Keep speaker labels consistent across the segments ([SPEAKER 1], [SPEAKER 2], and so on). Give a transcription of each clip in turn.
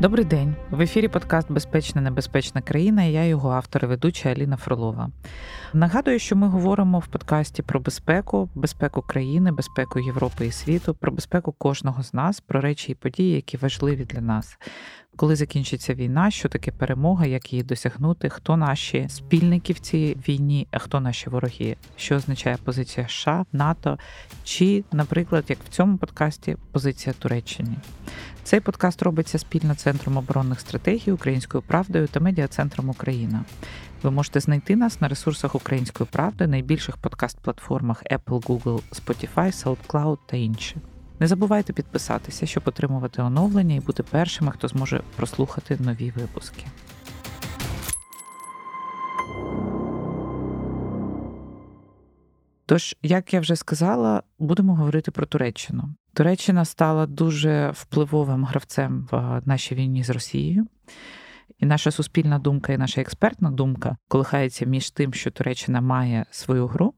[SPEAKER 1] Добрий день. В ефірі подкаст Безпечна небезпечна країна. Я його автор і ведуча Аліна Фролова. Нагадую, що ми говоримо в подкасті про безпеку, безпеку країни, безпеку Європи і світу, про безпеку кожного з нас, про речі і події, які важливі для нас. Коли закінчиться війна, що таке перемога, як її досягнути, хто наші спільники в цій війні, а хто наші вороги, що означає позиція США, НАТО, чи, наприклад, як в цьому подкасті, позиція Туреччини. Цей подкаст робиться спільно Центром оборонних стратегій Українською правдою та медіа-центром Україна. Ви можете знайти нас на ресурсах Української правди, найбільших подкаст-платформах Apple, Google, Spotify, SoundCloud та інші. Не забувайте підписатися, щоб отримувати оновлення і бути першими, хто зможе прослухати нові випуски. Тож, як я вже сказала, будемо говорити про Туреччину. Туреччина стала дуже впливовим гравцем в нашій війні з Росією. І наша суспільна думка, і наша експертна думка колихається між тим, що Туреччина має свою гру,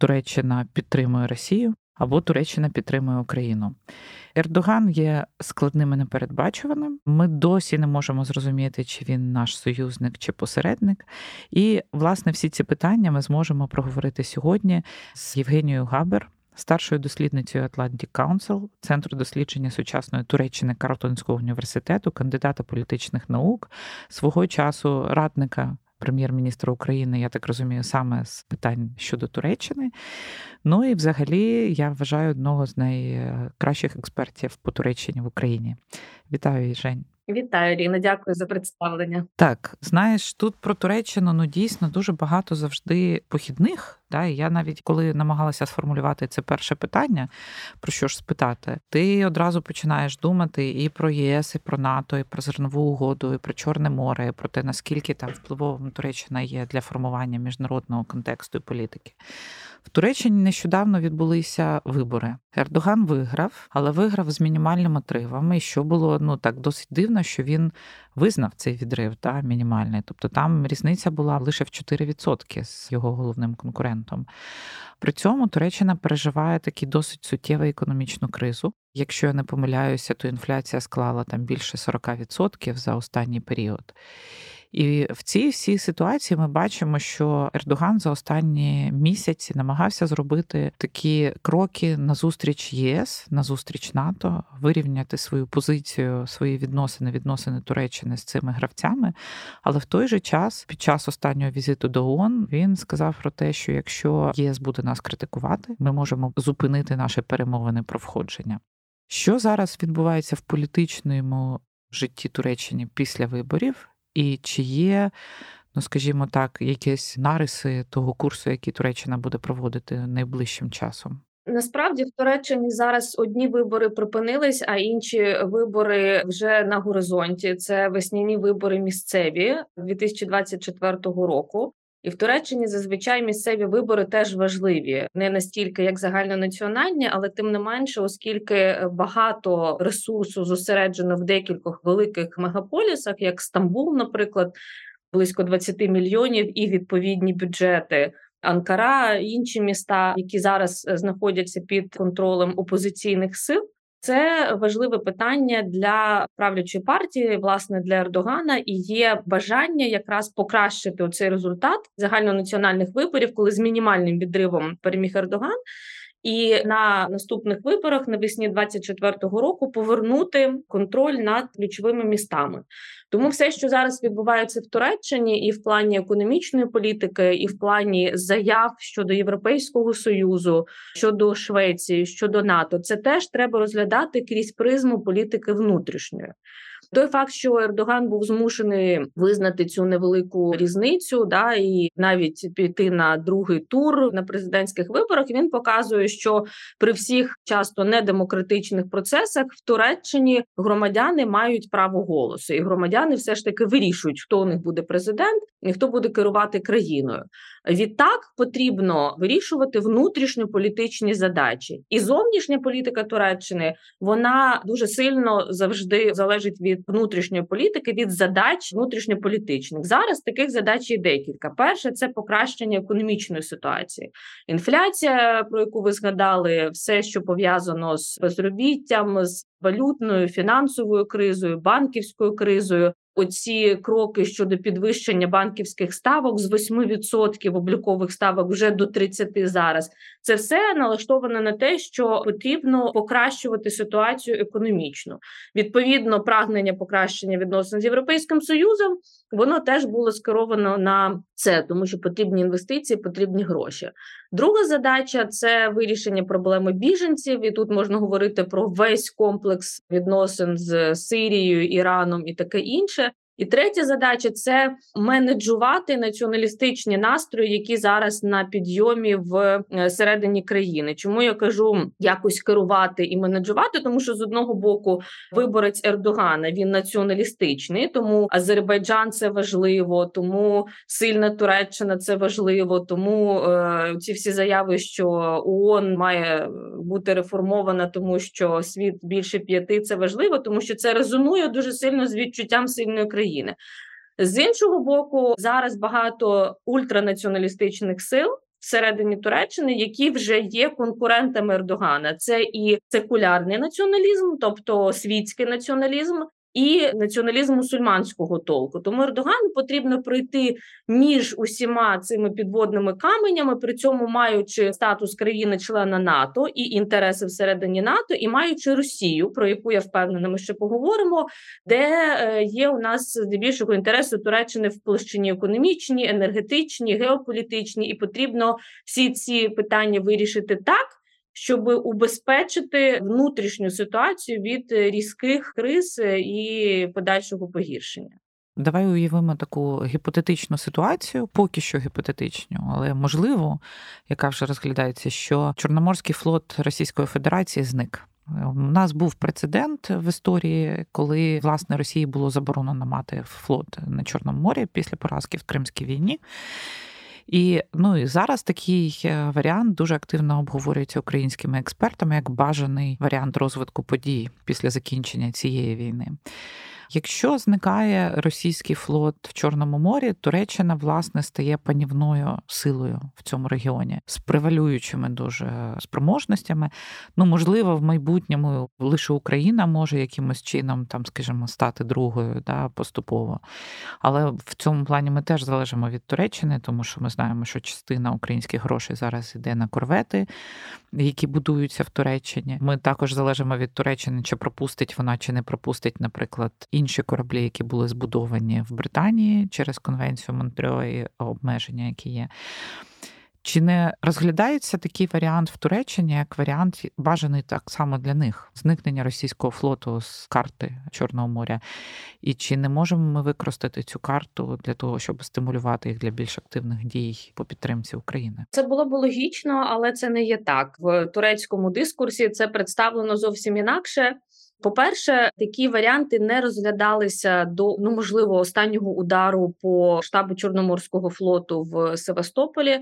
[SPEAKER 1] Туреччина підтримує Росію, або Туреччина підтримує Україну. Ердоган є складним і непередбачуваним. Ми досі не можемо зрозуміти, чи він наш союзник чи посередник. І, власне, всі ці питання ми зможемо проговорити сьогодні з Євгенією Габер. Старшою дослідницею Atlantic Council, Центру дослідження сучасної Туреччини Картонського університету, кандидата політичних наук, свого часу радника прем'єр-міністра України, я так розумію, саме з питань щодо Туреччини. Ну і взагалі я вважаю одного з найкращих експертів по Туреччині в Україні. Вітаю, Жень.
[SPEAKER 2] Вітаю, Ріна, дякую за представлення.
[SPEAKER 1] Так, знаєш, тут про Туреччину ну дійсно дуже багато завжди похідних. Да? І я навіть коли намагалася сформулювати це перше питання, про що ж спитати, ти одразу починаєш думати і про ЄС, і про НАТО, і про зернову угоду, і про Чорне море, і про те, наскільки там впливовим Туреччина є для формування міжнародного контексту і політики. В Туреччині нещодавно відбулися вибори. Ердоган виграв, але виграв з мінімальними тривами, що було ну так досить дивно, що він визнав цей відрив та мінімальний. Тобто там різниця була лише в 4% з його головним конкурентом. При цьому Туреччина переживає таку досить суттєву економічну кризу. Якщо я не помиляюся, то інфляція склала там більше 40% за останній період. І в цій всій ситуації ми бачимо, що Ердоган за останні місяці намагався зробити такі кроки на зустріч ЄС, на зустріч НАТО, вирівняти свою позицію, свої відносини, відносини Туреччини з цими гравцями. Але в той же час, під час останнього візиту до ООН, він сказав про те, що якщо ЄС буде нас критикувати, ми можемо зупинити наші перемовини про входження. Що зараз відбувається в політичному житті Туреччини після виборів? І чи є, ну скажімо так, якісь нариси того курсу, який Туреччина буде проводити найближчим часом?
[SPEAKER 2] Насправді в Туреччині зараз одні вибори припинились, а інші вибори вже на горизонті. Це весняні вибори місцеві 2024 року. І в Туреччині зазвичай місцеві вибори теж важливі, не настільки як загальнонаціональні, але тим не менше, оскільки багато ресурсу зосереджено в декількох великих мегаполісах, як Стамбул, наприклад, близько 20 мільйонів, і відповідні бюджети. Анкара, інші міста, які зараз знаходяться під контролем опозиційних сил, це важливе питання для правлячої партії, власне, для Ердогана, і є бажання якраз покращити цей результат загальнонаціональних виборів, коли з мінімальним відривом переміг Ердоган і на наступних виборах навесні 24-го року повернути контроль над ключовими містами. Тому все, що зараз відбувається в Туреччині, і в плані економічної політики, і в плані заяв щодо Європейського союзу, щодо Швеції, щодо НАТО, це теж треба розглядати крізь призму політики внутрішньої. Той факт, що Ердоган був змушений визнати цю невелику різницю, да і навіть піти на другий тур на президентських виборах, він показує, що при всіх часто недемократичних процесах в Туреччині громадяни мають право голосу, і громадяни все ж таки вирішують, хто у них буде президент і хто буде керувати країною. Відтак потрібно вирішувати внутрішньополітичні задачі, і зовнішня політика Туреччини вона дуже сильно завжди залежить від внутрішньої політики від задач внутрішньополітичних. Зараз таких задач є декілька. Перше це покращення економічної ситуації. Інфляція, про яку ви згадали, все, що пов'язано з безробіттям, з валютною фінансовою кризою, банківською кризою. Оці кроки щодо підвищення банківських ставок з 8% облікових ставок вже до 30% зараз. Це все налаштоване на те, що потрібно покращувати ситуацію економічно. Відповідно, прагнення покращення відносин з європейським союзом воно теж було скеровано на це, тому що потрібні інвестиції, потрібні гроші. Друга задача це вирішення проблеми біженців, і тут можна говорити про весь комплекс відносин з Сирією, Іраном і таке інше. І третя задача це менеджувати націоналістичні настрої, які зараз на підйомі в е, середині країни. Чому я кажу якось керувати і менеджувати? Тому що з одного боку виборець Ердогана він націоналістичний, тому Азербайджан це важливо, тому сильна Туреччина це важливо. Тому е, ці всі заяви, що ООН має бути реформована, тому що світ більше п'яти це важливо, тому що це резонує дуже сильно з відчуттям сильної країни. України. З іншого боку, зараз багато ультранаціоналістичних сил всередині Туреччини, які вже є конкурентами Ердогана. Це і секулярний націоналізм, тобто світський націоналізм, і націоналізм мусульманського толку. Тому Ердогану потрібно пройти між усіма цими підводними каменями, при цьому маючи статус країни-члена НАТО і інтереси всередині НАТО, і маючи Росію, про яку я впевнена, ми ще поговоримо, де е, є у нас здебільшого інтереси Туреччини в площині економічній, енергетичній, геополітичній, і потрібно всі ці питання вирішити так щоб убезпечити внутрішню ситуацію від е, різких криз е, і подальшого погіршення.
[SPEAKER 1] Давай уявимо таку гіпотетичну ситуацію, поки що гіпотетичну, але можливо, яка вже розглядається, що Чорноморський флот Російської Федерації зник. У нас був прецедент в історії, коли власне Росії було заборонено мати флот на Чорному морі після поразки в Кримській війні. І ну і зараз такий е, варіант дуже активно обговорюється українськими експертами як бажаний варіант розвитку подій після закінчення цієї війни. Якщо зникає російський флот в Чорному морі, Туреччина власне стає панівною силою в цьому регіоні з превалюючими дуже спроможностями. Ну можливо, в майбутньому лише Україна може якимось чином там, скажімо, стати другою да, поступово. Але в цьому плані ми теж залежимо від Туреччини, тому що ми знаємо, що частина українських грошей зараз йде на корвети, які будуються в Туреччині. Ми також залежимо від Туреччини, чи пропустить вона, чи не пропустить, наприклад, інші кораблі, які були збудовані в Британії через конвенцію Монтрео і обмеження, які є. Чи не розглядається такий варіант в Туреччині як варіант бажаний так само для них зникнення російського флоту з карти Чорного моря? І чи не можемо ми використати цю карту для того, щоб стимулювати їх для більш активних дій по підтримці України?
[SPEAKER 2] Це було б логічно, але це не є так в турецькому дискурсі. Це представлено зовсім інакше. По-перше, такі варіанти не розглядалися до ну можливо останнього удару по штабу Чорноморського флоту в Севастополі.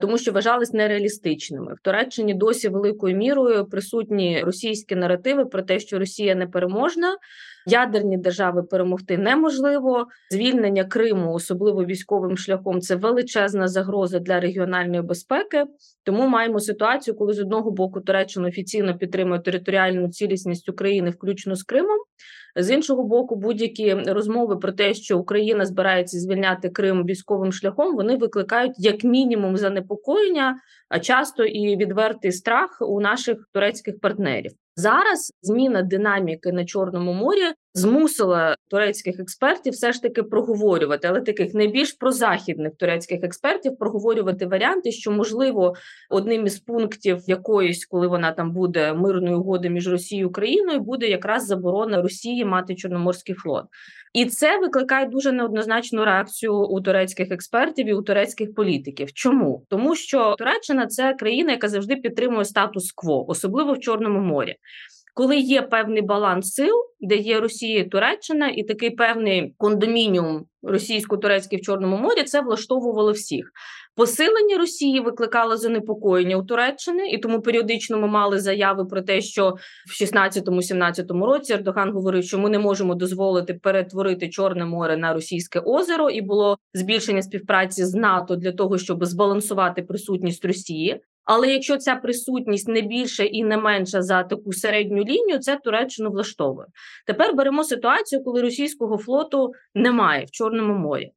[SPEAKER 2] Тому що вважались нереалістичними в Туреччині досі великою мірою присутні російські наративи про те, що Росія непереможна, Ядерні держави перемогти неможливо. Звільнення Криму, особливо військовим шляхом, це величезна загроза для регіональної безпеки. Тому маємо ситуацію, коли з одного боку Туреччина офіційно підтримує територіальну цілісність України, включно з Кримом. З іншого боку, будь-які розмови про те, що Україна збирається звільняти Крим військовим шляхом, вони викликають як мінімум занепокоєння, а часто і відвертий страх у наших турецьких партнерів. Зараз зміна динаміки на Чорному морі змусила турецьких експертів все ж таки проговорювати, але таких найбільш прозахідних турецьких експертів проговорювати варіанти, що можливо одним із пунктів якоїсь, коли вона там буде мирної угоди між Росією і Україною, буде якраз заборона Росії мати Чорноморський флот. І це викликає дуже неоднозначну реакцію у турецьких експертів і у турецьких політиків. Чому тому, що Туреччина це країна, яка завжди підтримує статус-кво, особливо в Чорному морі. Коли є певний баланс сил, де є Росія і Туреччина, і такий певний кондомініум російсько-турецький в Чорному морі, це влаштовувало всіх. Посилення Росії викликало занепокоєння у Туреччини, і тому періодично ми мали заяви про те, що в 16-17 році Ердоган говорив, що ми не можемо дозволити перетворити Чорне море на російське озеро, і було збільшення співпраці з НАТО для того, щоб збалансувати присутність Росії. Але якщо ця присутність не більше і не менша за таку середню лінію, це Туреччину влаштовує. Тепер беремо ситуацію, коли російського флоту немає в Чорному морі.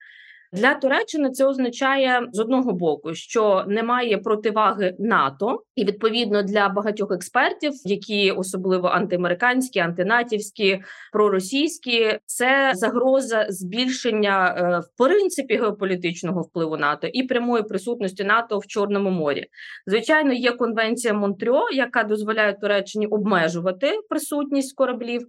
[SPEAKER 2] Для Туреччини це означає з одного боку, що немає противаги НАТО, і відповідно для багатьох експертів, які особливо антиамериканські, антинатівські, проросійські, це загроза збільшення е, в принципі геополітичного впливу НАТО і прямої присутності НАТО в Чорному морі. Звичайно, є конвенція Монтрьо, яка дозволяє Туреччині обмежувати присутність кораблів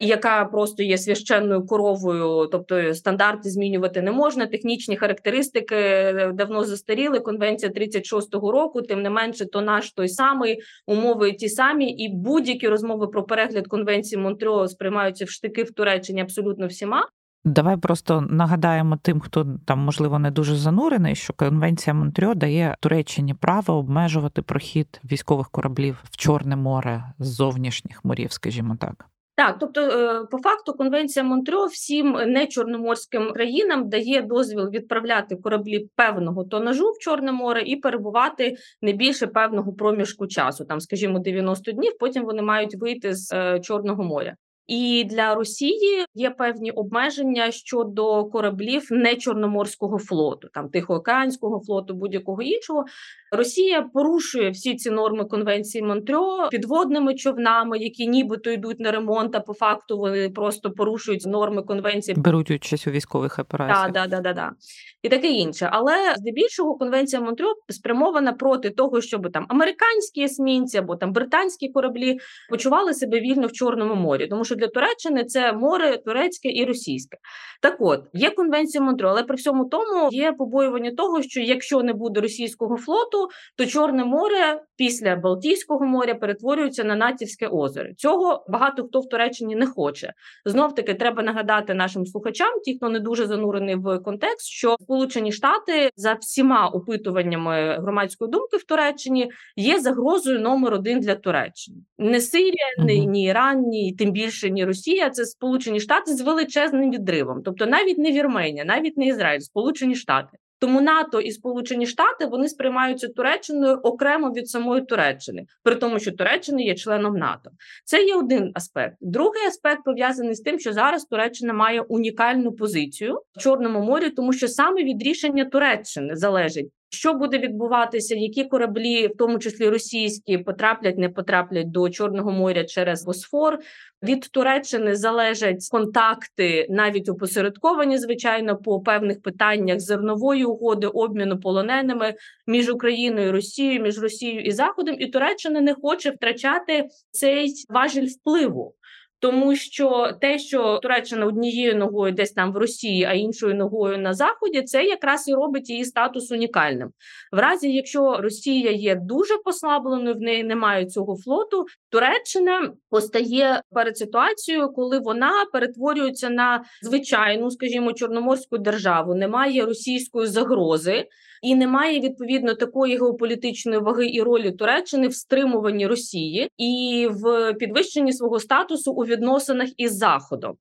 [SPEAKER 2] яка просто є священною коровою, тобто стандарти змінювати не можна. Технічні характеристики е, давно застаріли. Конвенція 36-го року, тим не менше, то наш той самий умови ті самі, і будь-які розмови про перегляд конвенції Монтрьо сприймаються в штики в Туреччині абсолютно всіма.
[SPEAKER 1] Давай просто нагадаємо тим, хто там можливо не дуже занурений, що конвенція Монтрьо дає Туреччині право обмежувати прохід військових кораблів в Чорне море з зовнішніх морів, скажімо так.
[SPEAKER 2] Так, тобто, е, по факту, конвенція Монтрьо всім нечорноморським країнам дає дозвіл відправляти кораблі певного тонажу в Чорне море і перебувати не більше певного проміжку часу, там, скажімо, 90 днів. Потім вони мають вийти з е, Чорного моря. І для Росії є певні обмеження щодо кораблів не Чорноморського флоту, там Тихоокеанського флоту, будь-якого іншого. Росія порушує всі ці норми конвенції Монтрьо підводними човнами, які нібито йдуть на ремонт, а по факту вони просто порушують норми конвенції.
[SPEAKER 1] Беруть участь у військових операціях.
[SPEAKER 2] Да, да, да, да, і таке інше. Але здебільшого конвенція Монтрьо спрямована проти того, щоб там американські есмінці або там британські кораблі почували себе вільно в Чорному морі, тому що для Туреччини це море турецьке і російське. Так, от є конвенція Монтрьо, але при всьому тому є побоювання того, що якщо не буде російського флоту то Чорне море після Балтійського моря перетворюється на Натівське озеро. Цього багато хто в Туреччині не хоче. Знов таки треба нагадати нашим слухачам, ті, хто не дуже занурений в контекст, що Сполучені Штати за всіма опитуваннями громадської думки в Туреччині є загрозою номер один для Туреччини. Не Сирія, ні, ні Іран, ні тим більше ні Росія. Це Сполучені Штати з величезним відривом, тобто навіть не Вірменія, навіть не Ізраїль, Сполучені Штати. Тому НАТО і Сполучені Штати вони сприймаються Туреччиною окремо від самої Туреччини, при тому, що Туреччина є членом НАТО. Це є один аспект. Другий аспект пов'язаний з тим, що зараз Туреччина має унікальну позицію в Чорному морі, тому що саме від рішення Туреччини залежить. Що буде відбуватися, які кораблі, в тому числі російські, потраплять, не потраплять до Чорного моря через Босфор, від Туреччини залежать контакти, навіть опосередковані, звичайно, по певних питаннях зернової угоди, обміну полоненими між Україною Росією, між Росією і Заходом, і Туреччина не хоче втрачати цей важіль впливу. Тому що те, що Туреччина однією ногою десь там в Росії, а іншою ногою на заході, це якраз і робить її статус унікальним. В разі, якщо Росія є дуже послабленою, в неї немає цього флоту. Туреччина постає перед ситуацією, коли вона перетворюється на звичайну, скажімо, чорноморську державу, немає російської загрози і немає відповідно такої геополітичної ваги і ролі Туреччини в стримуванні Росії і в підвищенні свого статусу у відносинах із Заходом.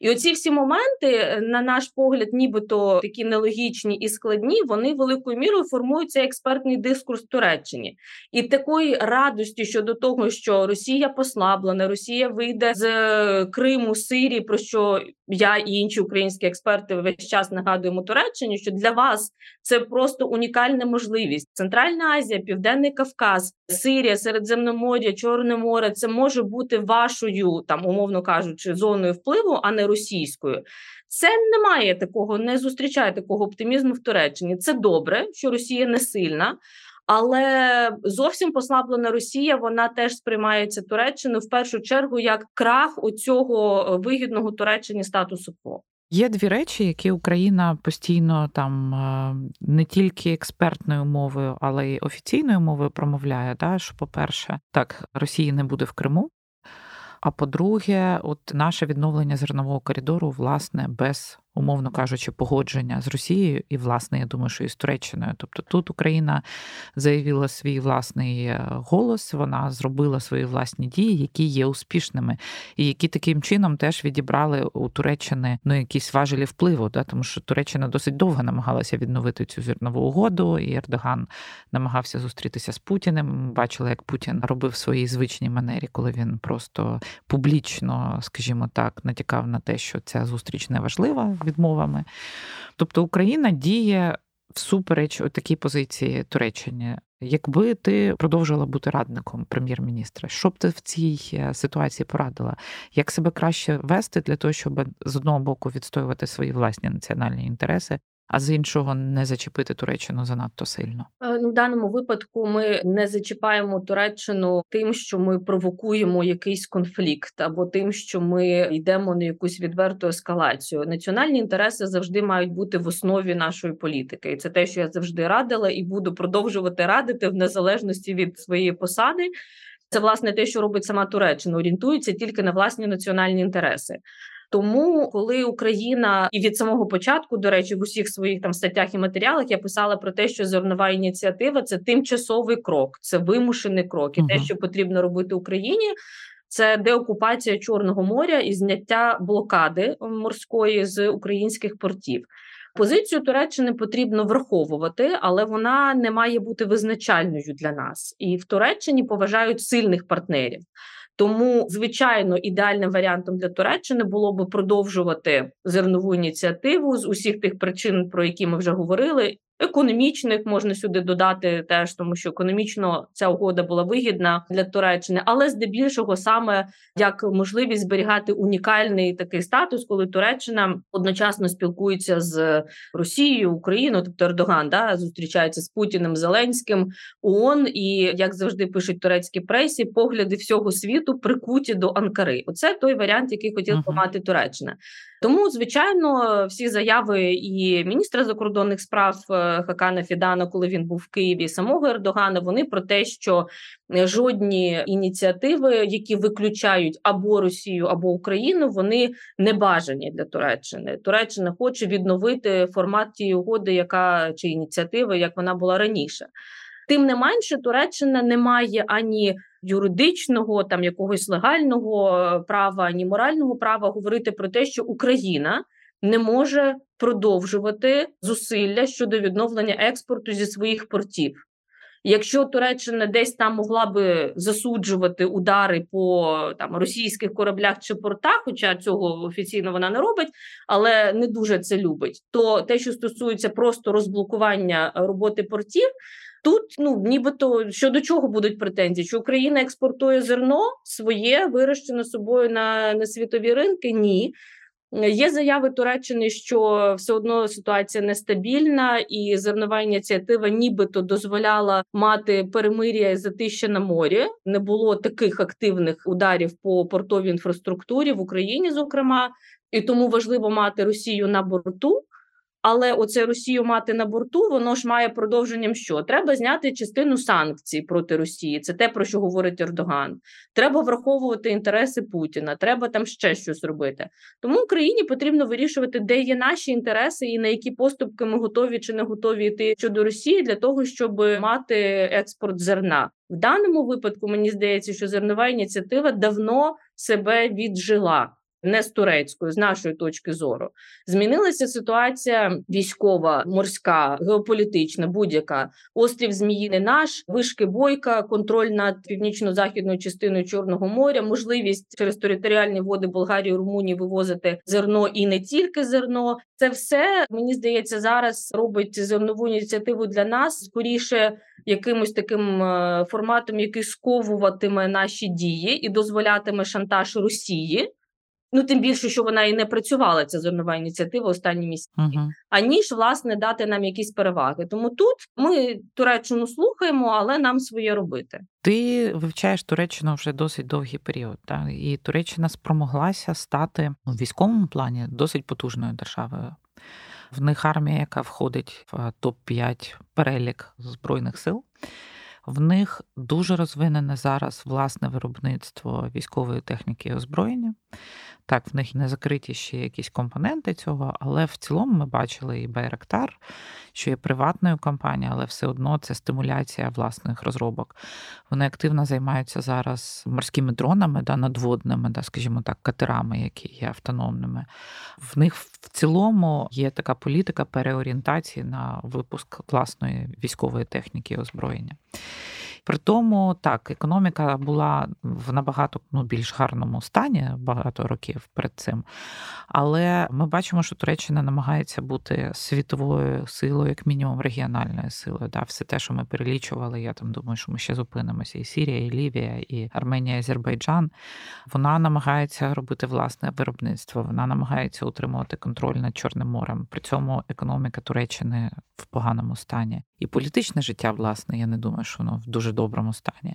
[SPEAKER 2] І оці всі моменти, е, на наш погляд, нібито такі нелогічні і складні, вони великою мірою формують цей експертний дискурс Туреччині. І такої радості щодо того, що Росія послаблена, Росія вийде з е, Криму, Сирії, про що я і інші українські експерти весь час нагадуємо Туреччині, що для вас це просто унікальна можливість. Центральна Азія, Південний Кавказ, Сирія, Середземномор'я, Чорне море це може бути вашою, там умовно кажучи, зоною впливу, а не російською. Це немає такого, не зустрічає такого оптимізму в Туреччині. Це добре, що Росія не сильна. Але зовсім послаблена Росія, вона теж сприймається Туреччиною в першу чергу як крах оцього вигідного Туреччині статусу кво.
[SPEAKER 1] Є дві речі, які Україна постійно там не тільки експертною мовою, але й офіційною мовою промовляє. Да? Що, по-перше, так, Росії не буде в Криму. А по-друге, от наше відновлення зернового коридору, власне, без умовно кажучи, погодження з Росією, і, власне, я думаю, що і з Туреччиною. Тобто тут Україна заявила свій власний е, голос, вона зробила свої власні дії, які є успішними, і які таким чином теж відібрали у Туреччини ну якісь важелі впливу, да, тому що Туреччина досить довго намагалася відновити цю зернову угоду, і Ердоган намагався зустрітися з Путіним. Бачили, як Путін робив свої звичні манері, коли він просто публічно, скажімо так, натякав на те, що ця зустріч не важлива відмовами. Тобто Україна діє всупереч такій позиції Туреччині. Якби ти продовжила бути радником прем'єр-міністра, що б ти в цій е, ситуації порадила? Як себе краще вести для того, щоб з одного боку відстоювати свої власні національні інтереси, а з іншого не зачепити Туреччину занадто сильно.
[SPEAKER 2] Е, ну, в даному випадку ми не зачіпаємо Туреччину тим, що ми провокуємо якийсь конфлікт, або тим, що ми йдемо на якусь відверту ескалацію. Національні інтереси завжди мають бути в основі нашої політики, і це те, що я завжди радила, і буду продовжувати радити в незалежності від своєї посади. Це власне те, що робить сама Туреччина, орієнтується тільки на власні національні інтереси. Тому, коли Україна і від самого початку, до речі, в усіх своїх там статтях і матеріалах я писала про те, що зернова ініціатива це тимчасовий крок, це вимушений крок, і uh те, що потрібно робити Україні. Це деокупація Чорного моря і зняття блокади морської з українських портів. Позицію Туреччини потрібно враховувати, але вона не має бути визначальною для нас. І в Туреччині поважають сильних партнерів. Тому, звичайно, ідеальним варіантом для Туреччини було би продовжувати зернову ініціативу з усіх тих причин, про які ми вже говорили, економічних можна сюди додати теж, тому що економічно ця угода була вигідна для Туреччини, але здебільшого саме як можливість зберігати унікальний такий статус, коли Туреччина одночасно спілкується з Росією, Україною, тобто Ердоган да, зустрічається з Путіним Зеленським ООН, і як завжди пишуть турецькі пресі, погляди всього світу прикуті до Анкари. Оце той варіант, який хотів uh-huh. мати Туреччина. Тому, звичайно, всі заяви і міністра закордонних справ е, Хакана Фідана, коли він був в Києві, самого Ердогана, вони про те, що е, жодні ініціативи, які виключають або Росію, або Україну, вони не бажані для Туреччини. Туреччина хоче відновити формат тієї угоди, яка чи ініціативи, як вона була раніше. Тим не менше, Туреччина не має ані юридичного, там якогось легального е, права, ні морального права говорити про те, що Україна не може продовжувати зусилля щодо відновлення експорту зі своїх портів. Якщо Туреччина десь там могла би засуджувати удари по там російських кораблях чи портах, хоча цього офіційно вона не робить, але не дуже це любить, то те, що стосується просто розблокування роботи портів, Тут ну нібито щодо чого будуть претензії, що Україна експортує зерно своє вирощене собою на, на світові ринки? Ні. Є заяви Туреччини, що все одно ситуація нестабільна, і зернова ініціатива, нібито дозволяла мати перемир'я і затища на морі. Не було таких активних ударів по портовій інфраструктурі в Україні, зокрема, і тому важливо мати Росію на борту. Але оце Росію мати на борту, воно ж має продовженням, що треба зняти частину санкцій проти Росії. Це те, про що говорить Ердоган. Треба враховувати інтереси Путіна, треба там ще щось робити. Тому Україні потрібно вирішувати, де є наші інтереси і на які поступки ми готові чи не готові йти щодо Росії для того, щоб мати експорт зерна. В даному випадку мені здається, що зернова ініціатива давно себе віджила не з турецькою, з нашої точки зору, змінилася ситуація військова, морська, геополітична, будь-яка острів Зміїний наш, вишки бойка, контроль над північно-західною частиною Чорного моря, можливість через територіальні води Болгарії Румунії вивозити зерно і не тільки зерно. Це все мені здається зараз робить зернову ініціативу для нас скоріше. Якимось таким е, форматом, який сковуватиме наші дії і дозволятиме шантаж Росії, Ну, тим більше, що вона і не працювала ця зернова ініціатива останні місяці, uh-huh. аніж власне дати нам якісь переваги. Тому тут ми Туреччину слухаємо, але нам своє робити.
[SPEAKER 1] Ти вивчаєш Туреччину вже досить довгий період, так? і Туреччина спромоглася стати в військовому плані досить потужною державою. В них армія, яка входить в топ 5 перелік збройних сил. В них дуже розвинене зараз власне виробництво військової техніки і озброєння. Так, в них не закриті ще якісь компоненти цього, але в цілому ми бачили і Байрактар, що є приватною компанією, але все одно це стимуляція власних розробок. Вони активно займаються зараз морськими дронами, да, надводними, да, скажімо так, катерами, які є автономними. В них в цілому є така політика переорієнтації на випуск власної військової техніки і озброєння. При тому так, економіка була в набагато ну, більш гарному стані багато років перед цим. Але ми бачимо, що Туреччина намагається бути світовою силою, як мінімум регіональною силою. Да, Все те, що ми перелічували, я там думаю, що ми ще зупинимося. І Сірія, і Лівія, і Арменія, і Азербайджан. Вона намагається робити власне виробництво. Вона намагається утримувати контроль над Чорним морем. При цьому економіка Туреччини в поганому стані. І політичне життя, власне, я не думаю, що воно в дуже доброму стані.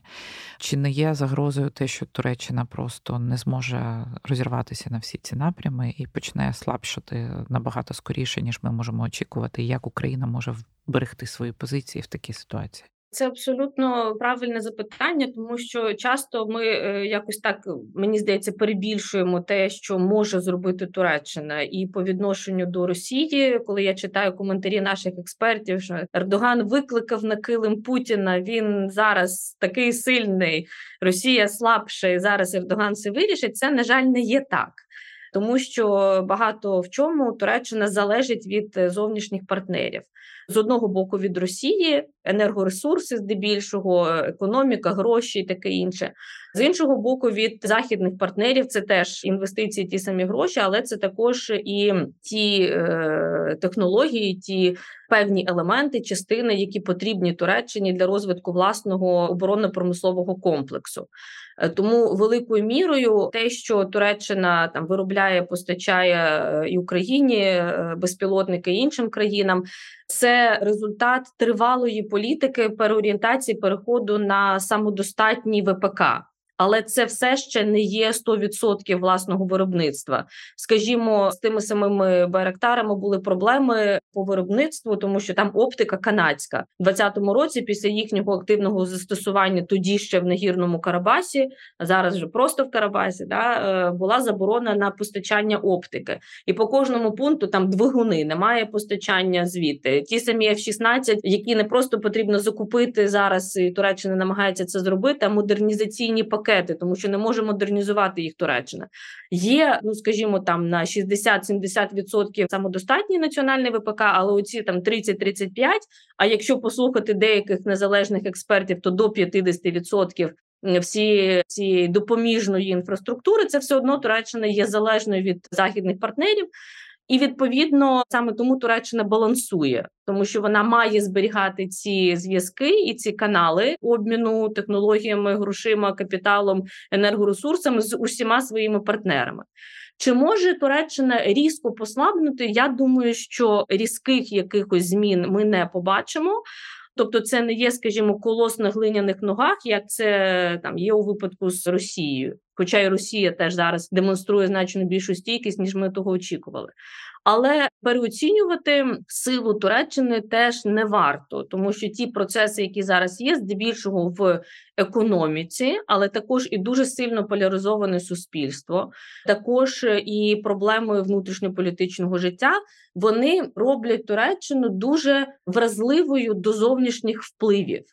[SPEAKER 1] Чи не є загрозою те, що Туреччина просто не зможе розірватися на всі ці напрями і почне слабшати набагато скоріше, ніж ми можемо очікувати, як Україна може вберегти свої позиції в такій ситуації?
[SPEAKER 2] Це абсолютно правильне запитання, тому що часто ми е, якось так мені здається перебільшуємо те, що може зробити Туреччина, і по відношенню до Росії, коли я читаю коментарі наших експертів, що Ердоган викликав на килим Путіна. Він зараз такий сильний, Росія слабша, і зараз Ердоган все вирішить. Це на жаль не є так. Тому що багато в чому Туреччина залежить від е, зовнішніх партнерів з одного боку від Росії, енергоресурси, здебільшого, економіка, гроші і таке інше. З іншого боку, від західних партнерів це теж інвестиції, ті самі гроші, але це також і ті е, технології, ті певні елементи, частини, які потрібні Туреччині для розвитку власного оборонно-промислового комплексу. Е, тому великою мірою те, що Туреччина там виробляє, постачає е, і Україні е, безпілотники і іншим країнам, це результат тривалої політики переорієнтації переходу на самодостатній ВПК але це все ще не є 100% власного виробництва. Скажімо, з тими самими байрактарами були проблеми по виробництву, тому що там оптика канадська У 2020 році. Після їхнього активного застосування, тоді ще в нагірному Карабасі, а зараз вже просто в Карабасі, да е, була заборона на постачання оптики, і по кожному пункту там двигуни немає постачання звідти. Ті самі F-16, які не просто потрібно закупити зараз, і Туреччина намагається це зробити, а модернізаційні пакети пакети, тому що не може модернізувати їх Туреччина. Є, ну скажімо, там на 60-70% самодостатній національний ВПК, але оці там 30-35%, А якщо послухати деяких незалежних експертів, то до 50% всі цієї допоміжної інфраструктури, це все одно Туреччина є залежною від західних партнерів. І відповідно саме тому Туреччина балансує, тому що вона має зберігати ці зв'язки і ці канали обміну технологіями, грошима, капіталом, енергоресурсами з усіма своїми партнерами. Чи може Туреччина різко послабнути? Я думаю, що різких якихось змін ми не побачимо. Тобто, це не є, скажімо, колос на глиняних ногах, як це там є у випадку з Росією. Хоча й Росія теж зараз демонструє значно більшу стійкість, ніж ми того очікували. Але переоцінювати силу Туреччини теж не варто, тому що ті процеси, які зараз є, здебільшого в економіці, але також і дуже сильно поляризоване суспільство, також і проблемою внутрішньополітичного життя, вони роблять Туреччину дуже вразливою до зовнішніх впливів.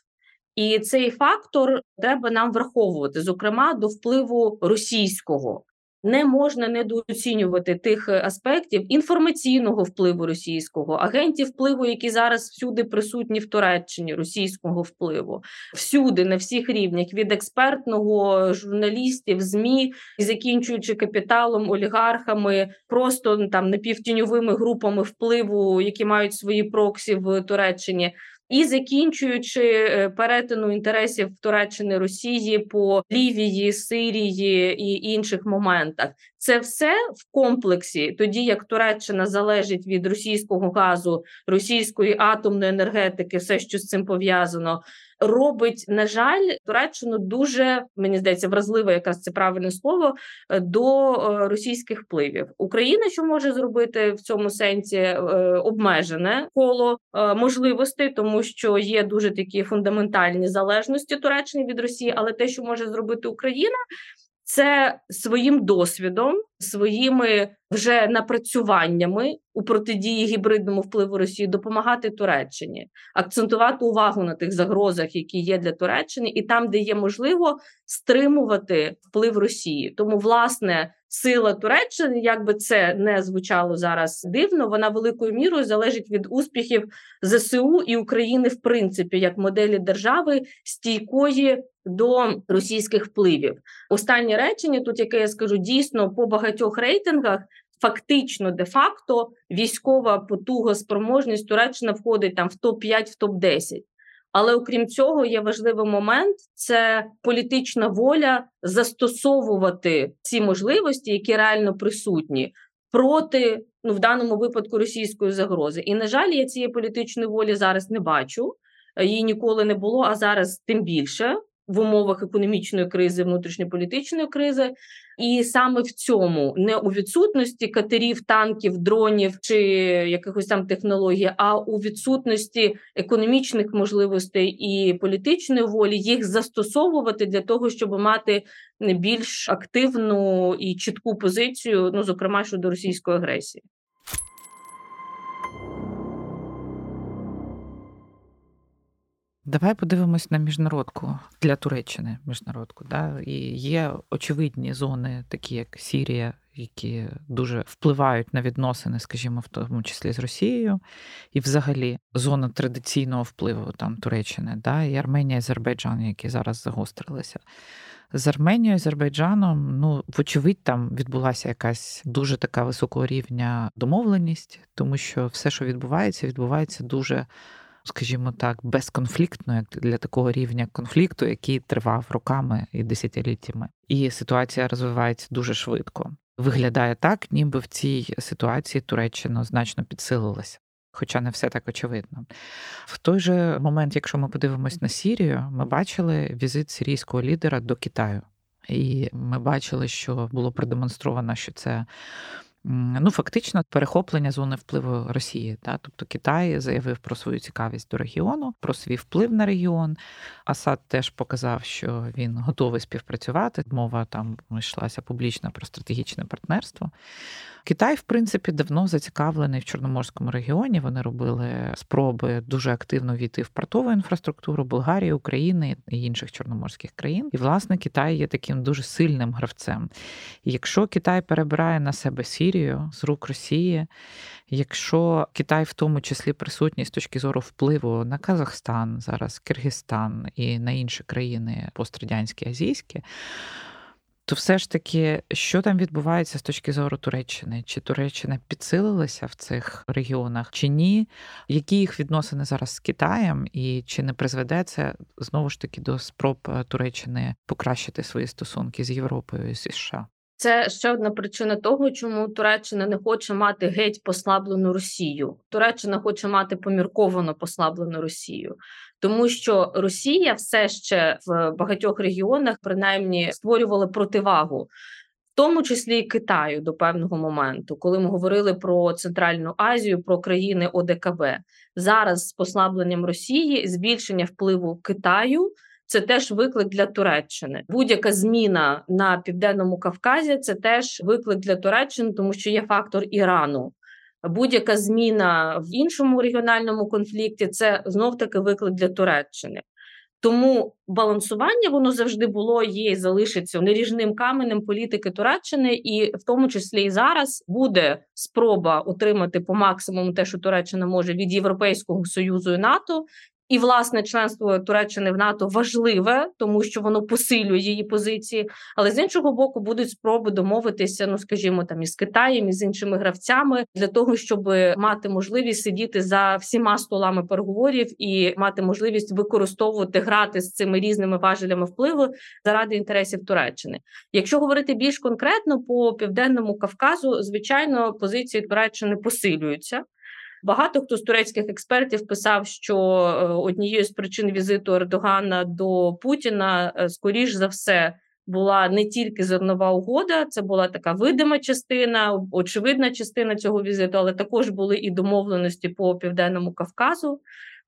[SPEAKER 2] І цей фактор треба нам враховувати, зокрема до впливу російського. Не можна недооцінювати тих аспектів інформаційного впливу російського, агентів впливу, які зараз всюди присутні в Туреччині, російського впливу, всюди, на всіх рівнях, від експертного журналістів, змі закінчуючи капіталом, олігархами, просто там напівтіньовими групами впливу, які мають свої проксі в Туреччині і закінчуючи е, перетину інтересів Туреччини Росії по Лівії, Сирії і інших моментах, Це все в комплексі, тоді як Туреччина залежить від російського газу, російської атомної енергетики, все, що з цим пов'язано, робить, на жаль, Туреччину дуже мені здається вразливе, якраз це правильне слово е, до е, російських впливів. Україна що може зробити в цьому сенсі е, обмежене коло можливостей, тому що є дуже такі фундаментальні залежності Туреччини від Росії, але те, що може зробити Україна це своїм досвідом, своїми вже напрацюваннями у протидії гібридному впливу Росії допомагати Туреччині, акцентувати увагу на тих загрозах, які є для Туреччини, і там, де є можливо, стримувати вплив Росії. Тому, власне, сила Туреччини, як би це не звучало зараз дивно, вона великою мірою залежить від успіхів ЗСУ і України, в принципі, як моделі держави стійкої до російських впливів. Останнє речення, тут яке я скажу, дійсно по багатьох рейтингах. Фактично, де-факто, військова потуга спроможність Туреччина входить там в топ 5 в топ 10 Але окрім цього, є важливий момент: це політична воля застосовувати ці можливості, які реально присутні, проти ну в даному випадку російської загрози. І на жаль, я цієї політичної волі зараз не бачу. Її ніколи не було, а зараз тим більше в умовах економічної кризи, внутрішньополітичної кризи, і саме в цьому не у відсутності катерів, танків, дронів чи якихось там технологій, а у відсутності економічних можливостей і політичної волі їх застосовувати для того, щоб мати більш активну і чітку позицію, ну зокрема щодо російської агресії.
[SPEAKER 1] Давай подивимось на міжнародку для Туреччини. Міжнародку, да? І є очевидні зони, такі як Сірія, які дуже впливають на відносини, скажімо, в тому числі з Росією, і взагалі зона традиційного впливу там Туреччини, да? і Арменія, Азербайджан, які зараз загострилися. З Арменією, Азербайджаном, ну, вочевидь, там відбулася якась дуже така високого рівня домовленість, тому що все, що відбувається, відбувається дуже скажімо так, безконфліктно як для такого рівня конфлікту, який тривав роками і десятиліттями. І ситуація розвивається дуже швидко. Виглядає так, ніби в цій ситуації Туреччина значно підсилилася. Хоча не все так очевидно. В той же момент, якщо ми подивимось на Сірію, ми бачили візит сирійського лідера до Китаю. І ми бачили, що було продемонстровано, що це ну фактично перехоплення зони впливу Росії. Та? Тобто Китай заявив про свою цікавість до регіону, про свій вплив на регіон. Асад теж показав, що він готовий співпрацювати. Мова там йшлася публічно про стратегічне партнерство. Китай, в принципі, давно зацікавлений в Чорноморському регіоні. Вони робили спроби дуже активно війти в портову інфраструктуру Болгарії, України і інших чорноморських країн. І власне Китай є таким дуже сильним гравцем. І Якщо Китай перебирає на себе Сірію з рук Росії, якщо Китай в тому числі присутній з точки зору впливу на Казахстан, зараз Киргизстан і на інші країни пострадянські азійські то все ж таки, що там відбувається з точки зору Туреччини? Чи Туреччина підсилилася в цих регіонах, чи ні? Які їх відносини зараз з Китаєм, і чи не призведе це знову ж таки до спроб е, Туреччини покращити свої стосунки з Європою і США?
[SPEAKER 2] Це ще одна причина того, чому Туреччина не хоче мати геть послаблену Росію. Туреччина хоче мати помірковано послаблену Росію, тому що Росія все ще в багатьох регіонах принаймні створювала противагу. В тому числі і Китаю до певного моменту, коли ми говорили про Центральну Азію, про країни ОДКБ зараз з послабленням Росії, збільшення впливу Китаю це теж виклик для Туреччини. Будь-яка зміна на південному Кавказі це теж виклик для Туреччини, тому що є фактор Ірану. Будь-яка зміна в іншому регіональному конфлікті це знов таки виклик для Туреччини. Тому балансування воно завжди було, є і залишиться неріжним каменем політики Туреччини, і в тому числі і зараз буде спроба отримати по максимуму те, що Туреччина може від Європейського союзу і НАТО, І власне членство Туреччини в НАТО важливе, тому що воно посилює її позиції. Але з іншого боку, будуть спроби домовитися, ну скажімо, там із Китаєм і з іншими гравцями для того, щоб мати можливість сидіти за всіма столами переговорів і мати можливість використовувати грати з цими різними важелями впливу заради інтересів Туреччини. Якщо говорити більш конкретно по південному Кавказу, звичайно, позиції Туреччини посилюються. Багато хто з турецьких експертів писав, що е, однією з причин візиту Ердогана до Путіна, е, скоріш за все, була не тільки зернова угода, це була така видима частина, очевидна частина цього візиту, але також були і домовленості по південному Кавказу.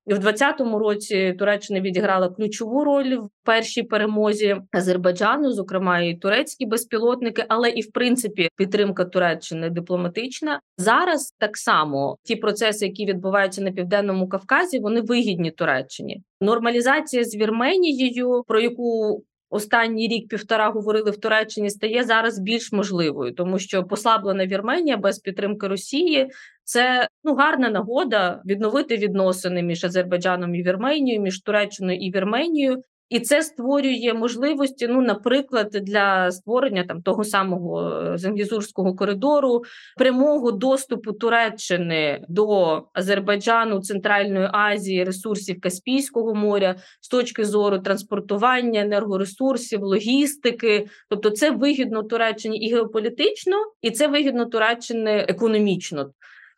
[SPEAKER 2] В 2020 році Туреччина відіграла ключову роль в першій перемозі Азербайджану, зокрема і турецькі безпілотники, але і в принципі підтримка Туреччини дипломатична. Зараз так само ті процеси, які відбуваються на південному Кавказі, вони вигідні Туреччині. Нормалізація з Вірменією, про яку Останній рік півтора говорили в Туреччині стає зараз більш можливою, тому що послаблена Вірменія без підтримки Росії це ну гарна нагода відновити відносини між Азербайджаном і Вірменією, між Туреччиною і Вірменією, і це створює можливості, ну, наприклад, для створення там того самого е, Зангізурського коридору, прямого доступу Туреччини до Азербайджану, Центральної Азії, ресурсів Каспійського моря з точки зору транспортування, енергоресурсів, логістики. Тобто, це вигідно Туреччині і геополітично, і це вигідно Туреччини економічно.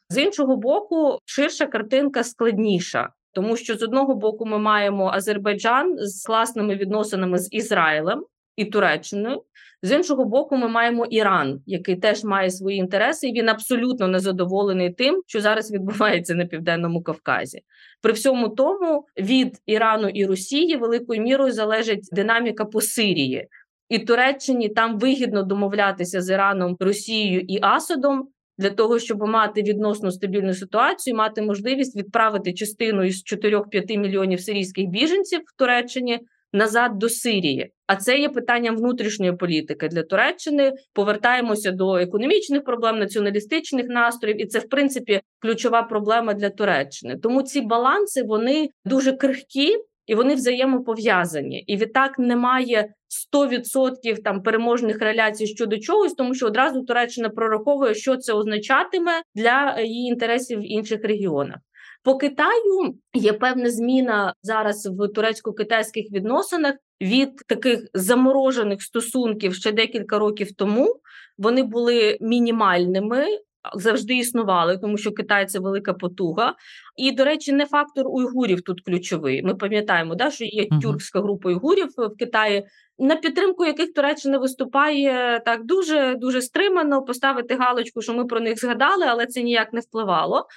[SPEAKER 2] З іншого боку, ширша картинка складніша. Тому що з одного боку ми маємо Азербайджан з класними відносинами з Ізраїлем і Туреччиною. З іншого боку, ми маємо Іран, який теж має свої інтереси, і він абсолютно незадоволений тим, що зараз відбувається на південному Кавказі. При всьому тому від Ірану і Росії великою мірою залежить динаміка по Сирії. І Туреччині там вигідно домовлятися з Іраном, Росією і Асадом, для того, щоб мати відносно стабільну ситуацію, мати можливість відправити частину із 4-5 мільйонів сирійських біженців в Туреччині назад до Сирії. А це є питанням внутрішньої політики для Туреччини. Повертаємося до економічних проблем, націоналістичних настроїв, і це в принципі ключова проблема для Туреччини. Тому ці баланси вони дуже крихкі і вони взаємопов'язані. І відтак немає 100% там переможних реляцій щодо чогось, тому що одразу Туреччина прораховує, що це означатиме для її інтересів в інших регіонах. По Китаю є певна зміна зараз в турецько-китайських відносинах від таких заморожених стосунків ще декілька років тому. Вони були мінімальними завжди існували, тому що Китай це велика потуга. І, до речі, не фактор уйгурів тут ключовий. Ми пам'ятаємо, да, що є тюркська група уйгурів в Китаї, на підтримку яких Туреччина виступає так дуже дуже стримано поставити галочку, що ми про них згадали, але це ніяк не впливало.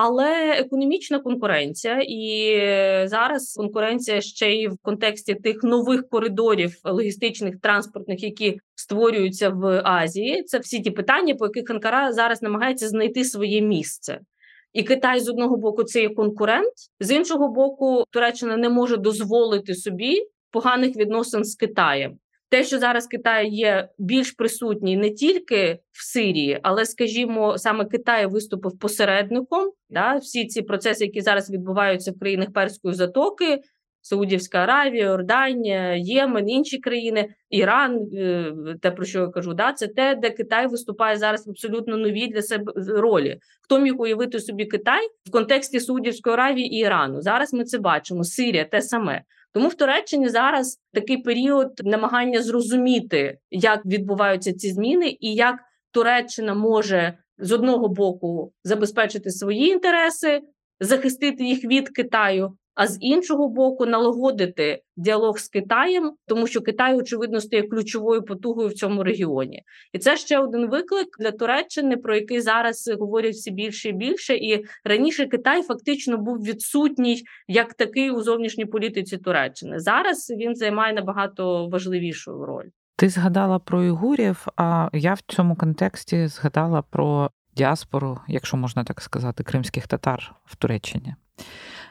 [SPEAKER 2] Але економічна конкуренція, і зараз конкуренція ще й в контексті тих нових коридорів логістичних транспортних, які створюються в Азії. Це всі ті питання, по яких Анкара зараз намагається знайти своє місце. І Китай з одного боку це є конкурент, з іншого боку, Туреччина не може дозволити собі поганих відносин з Китаєм. Те, що зараз Китай є більш присутній не тільки в Сирії, але, скажімо, саме Китай виступив посередником. Да, Всі ці процеси, які зараз відбуваються в країнах Перської затоки, Саудівська Аравія, Йорданія, Ємен, інші країни, Іран, е, те про що я кажу, да, це те, де Китай виступає зараз в абсолютно нові для себе ролі. Хто міг уявити собі Китай в контексті Саудівської Аравії і Ірану? Зараз ми це бачимо. Сирія те саме. Тому в Туреччині зараз такий період намагання зрозуміти, як відбуваються ці зміни, і як Туреччина може з одного боку забезпечити свої інтереси, захистити їх від Китаю, а з іншого боку, налагодити діалог з Китаєм, тому що Китай очевидно стає ключовою потугою в цьому регіоні, і це ще один виклик для Туреччини, про який зараз говорять всі більше і більше. І раніше Китай фактично був відсутній як такий у зовнішній політиці Туреччини. Зараз він займає набагато важливішу роль.
[SPEAKER 1] Ти згадала про Ігурів, а я в цьому контексті згадала про діаспору, якщо можна так сказати, кримських татар в Туреччині.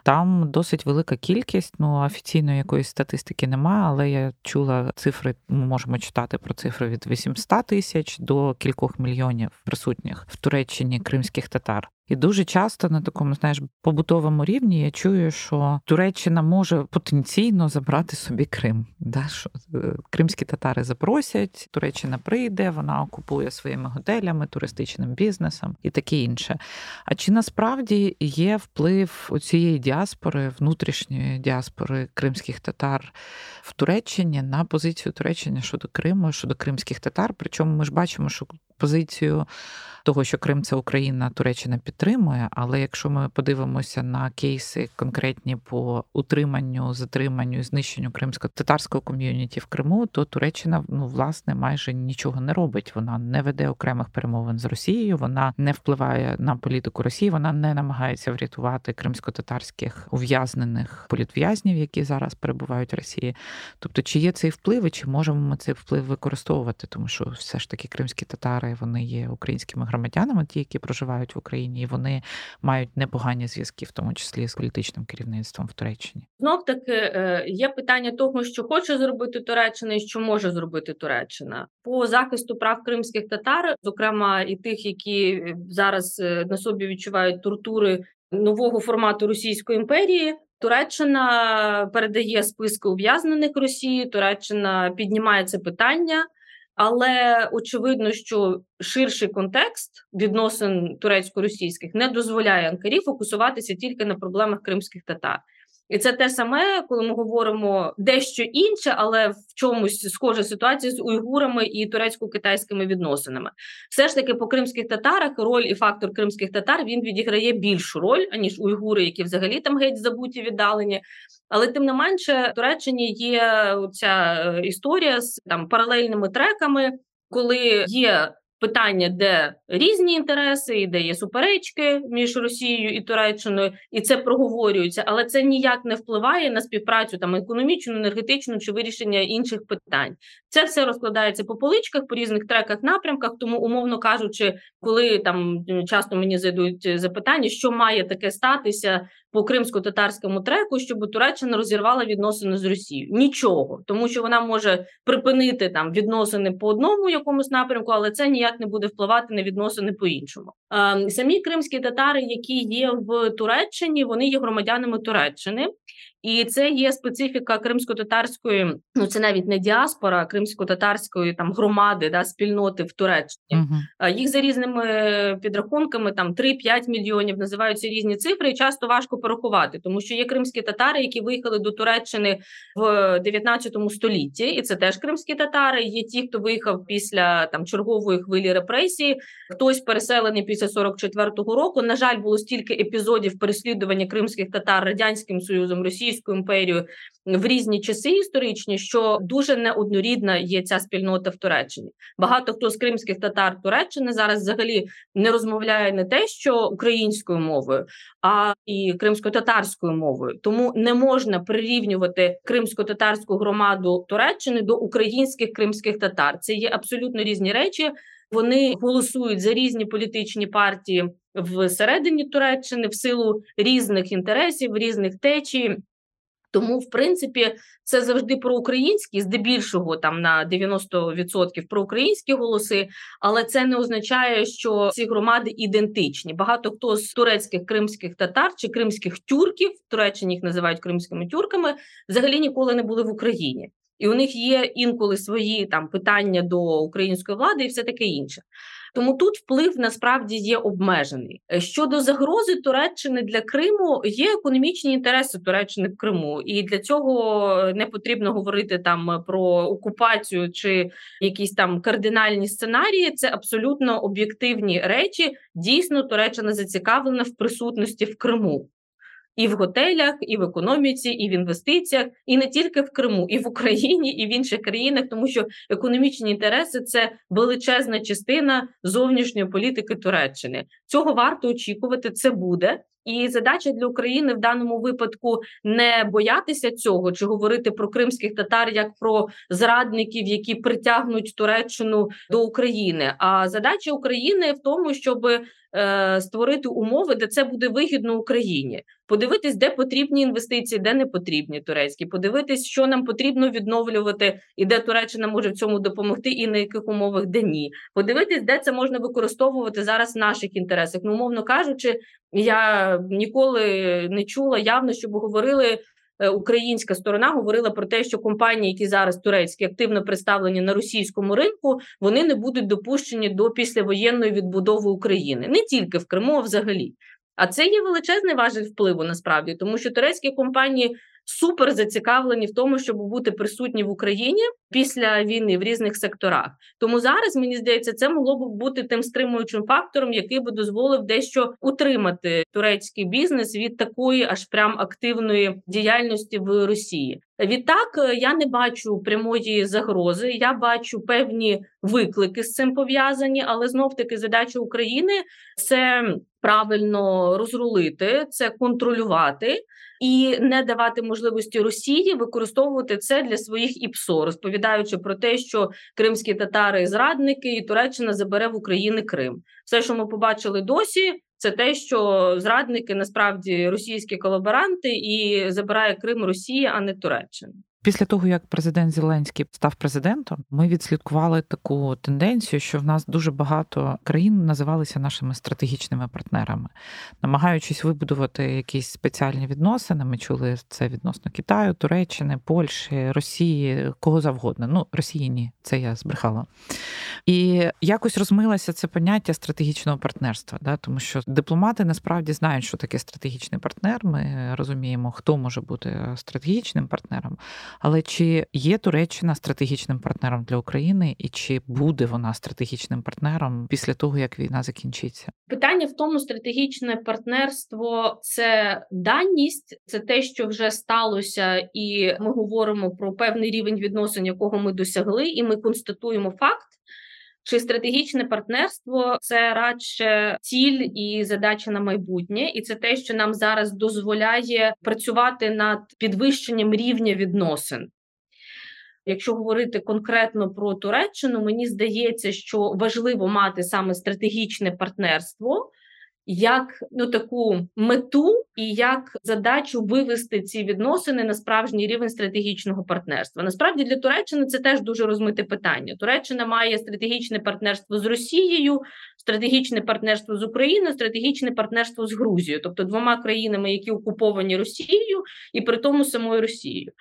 [SPEAKER 1] Там досить велика кількість, ну офіційної якоїсь статистики немає, але я чула цифри, ми можемо читати про цифри від 800 тисяч до кількох мільйонів присутніх в Туреччині кримських татар. І дуже часто на такому, знаєш, побутовому рівні я чую, що Туреччина може потенційно забрати собі Крим. Да? Що е, Кримські татари запросять, Туреччина прийде, вона окупує своїми готелями, туристичним бізнесом і таке інше. А чи насправді є вплив цієї діаспори, внутрішньої діаспори кримських татар в Туреччині на позицію Туреччини щодо Криму, щодо кримських татар? Причому ми ж бачимо, що позицію того, що Крим це Україна, Туреччина підтримує. Але якщо ми подивимося на кейси конкретні по утриманню, затриманню і знищенню кримсько-татарського ком'юніті в Криму, то Туреччина ну власне майже нічого не робить. Вона не веде окремих перемовин з Росією, вона не впливає на політику Росії, вона не намагається врятувати кримсько-татарських ув'язнених політв'язнів, які зараз перебувають в Росії. Тобто, чи є цей вплив, і чи можемо ми цей вплив використовувати, тому що все ж таки кримські татари вони є українськими громадянами громадянами, ті, які проживають в Україні, і вони мають непогані зв'язки, в тому числі з політичним керівництвом в Туреччині.
[SPEAKER 2] Знов таки е, є питання того, що хоче зробити Туреччина і що може зробити Туреччина по захисту прав кримських татар, зокрема і тих, які зараз е, на собі відчувають тортури нового формату Російської імперії. Туреччина передає списки ув'язнених Росії. Туреччина піднімає це питання. Але очевидно, що ширший контекст відносин турецько-російських не дозволяє Анкарі фокусуватися тільки на проблемах кримських татар. І це те саме, коли ми говоримо дещо інше, але в чомусь схожа ситуація з уйгурами і турецько-китайськими відносинами. Все ж таки, по кримських татарах роль і фактор кримських татар він відіграє більшу роль аніж уйгури, які взагалі там геть забуті віддалені. Але тим не менше, в Туреччині є ця е, історія з там паралельними треками, коли є питання, де різні інтереси, і де є суперечки між Росією і Туреччиною, і це проговорюється, але це ніяк не впливає на співпрацю там економічну, енергетичну чи вирішення інших питань. Це все розкладається по поличках, по різних треках, напрямках. Тому, умовно кажучи, коли там часто мені задають запитання, що має таке статися по кримсько-татарському треку, щоб Туреччина розірвала відносини з Росією. Нічого, тому що вона може припинити там відносини по одному якомусь напрямку, але це ніяк не буде впливати на відносини по іншому. Самі кримські татари, які є в Туреччині, вони є громадянами Туреччини. І це є специфіка кримсько-татарської, ну це навіть не діаспора, кримсько-татарської там громади да спільноти в Туреччині. Uh-huh. Їх за різними підрахунками там 3-5 мільйонів називаються різні цифри, і часто важко порахувати, тому що є кримські татари, які виїхали до Туреччини в 19 столітті, і це теж кримські татари. Є ті, хто виїхав після там чергової хвилі репресії, хтось переселений після 44-го року. На жаль, було стільки епізодів переслідування кримських татар радянським союзом Росії. Російську імперію в різні часи історичні, що дуже неоднорідна є ця спільнота в Туреччині. Багато хто з кримських татар Туреччини зараз взагалі не розмовляє не те, що українською мовою, а і кримсько-татарською мовою. Тому не можна прирівнювати кримсько-татарську громаду Туреччини до українських кримських татар. Це є абсолютно різні речі. Вони голосують за різні політичні партії всередині Туреччини в силу різних інтересів, різних течій. Тому, в принципі, це завжди про українські, здебільшого там на 90% про українські голоси, але це не означає, що ці громади ідентичні. Багато хто з турецьких кримських татар чи кримських тюрків, Туреччині їх називають кримськими тюрками, взагалі ніколи не були в Україні. І у них є інколи свої там питання до української влади і все таке інше. Тому тут вплив насправді є обмежений. Е, щодо загрози Туреччини для Криму, є економічні інтереси Туреччини в Криму, і для цього не потрібно говорити там про окупацію чи якісь там кардинальні сценарії. Це абсолютно об'єктивні речі. Дійсно, Туреччина зацікавлена в присутності в Криму і в готелях, і в економіці, і в інвестиціях, і не тільки в Криму, і в Україні, і в інших країнах, тому що економічні інтереси це величезна частина зовнішньої політики Туреччини. Цього варто очікувати. Це буде. І задача для України в даному випадку не боятися цього чи говорити про кримських татар як про зрадників, які притягнуть Туреччину до України. А задача України в тому, щоб Е, створити умови, де це буде вигідно Україні. Подивитись, де потрібні інвестиції, де не потрібні турецькі. Подивитись, що нам потрібно відновлювати, і де Туреччина може в цьому допомогти, і на яких умовах де ні. Подивитись, де це можна використовувати зараз в наших інтересах. Ну, умовно кажучи, я ніколи не чула явно, щоб говорили. Е, українська сторона говорила про те, що компанії, які зараз турецькі активно представлені на російському ринку, вони не будуть допущені до післявоєнної відбудови України не тільки в Криму, а взагалі. А це є величезний важель впливу насправді, тому що турецькі компанії супер зацікавлені в тому, щоб бути присутні в Україні після війни в різних секторах. Тому зараз мені здається, це могло б бути тим стримуючим фактором, який би дозволив дещо утримати турецький бізнес від такої аж прям активної діяльності в Росії. Відтак е, я не бачу прямої загрози. Я бачу певні виклики з цим пов'язані, але знов таки задача України це правильно розрулити, це контролювати і не давати можливості Росії використовувати це для своїх ІПСО, розповідаючи про те, що кримські татари зрадники і Туреччина забере в Україні Крим. Все, що ми побачили досі, це те, що зрадники насправді російські колаборанти і забирає Крим Росія, а не Туреччина.
[SPEAKER 1] Після того, як президент Зеленський став президентом, ми відслідкували таку тенденцію, що в нас дуже багато країн називалися нашими стратегічними партнерами, намагаючись вибудувати якісь спеціальні відносини. Ми чули це відносно Китаю, Туреччини, Польщі, Росії, кого завгодно. Ну Росії ні, це я збрехала. І якось розмилося це поняття стратегічного партнерства, да, тому що дипломати насправді знають, що таке стратегічний партнер. Ми розуміємо, хто може бути стратегічним партнером. Але чи є Туреччина стратегічним партнером для України, і чи буде вона стратегічним партнером після того, як війна закінчиться?
[SPEAKER 2] Питання в тому, стратегічне партнерство це даність, це те, що вже сталося, і ми говоримо про певний рівень відносин, якого ми досягли, і ми констатуємо факт. Чи стратегічне партнерство це радше ціль і задача на майбутнє, і це те, що нам зараз дозволяє працювати над підвищенням рівня відносин. Якщо говорити конкретно про Туреччину, мені здається, що важливо мати саме стратегічне партнерство, як ну таку мету і як задачу вивести ці відносини на справжній рівень стратегічного партнерства. Насправді для Туреччини це теж дуже розмите питання. Туреччина має стратегічне партнерство з Росією, стратегічне партнерство з Україною, стратегічне партнерство з Грузією, тобто двома країнами, які окуповані Росією, і при тому самою Росією.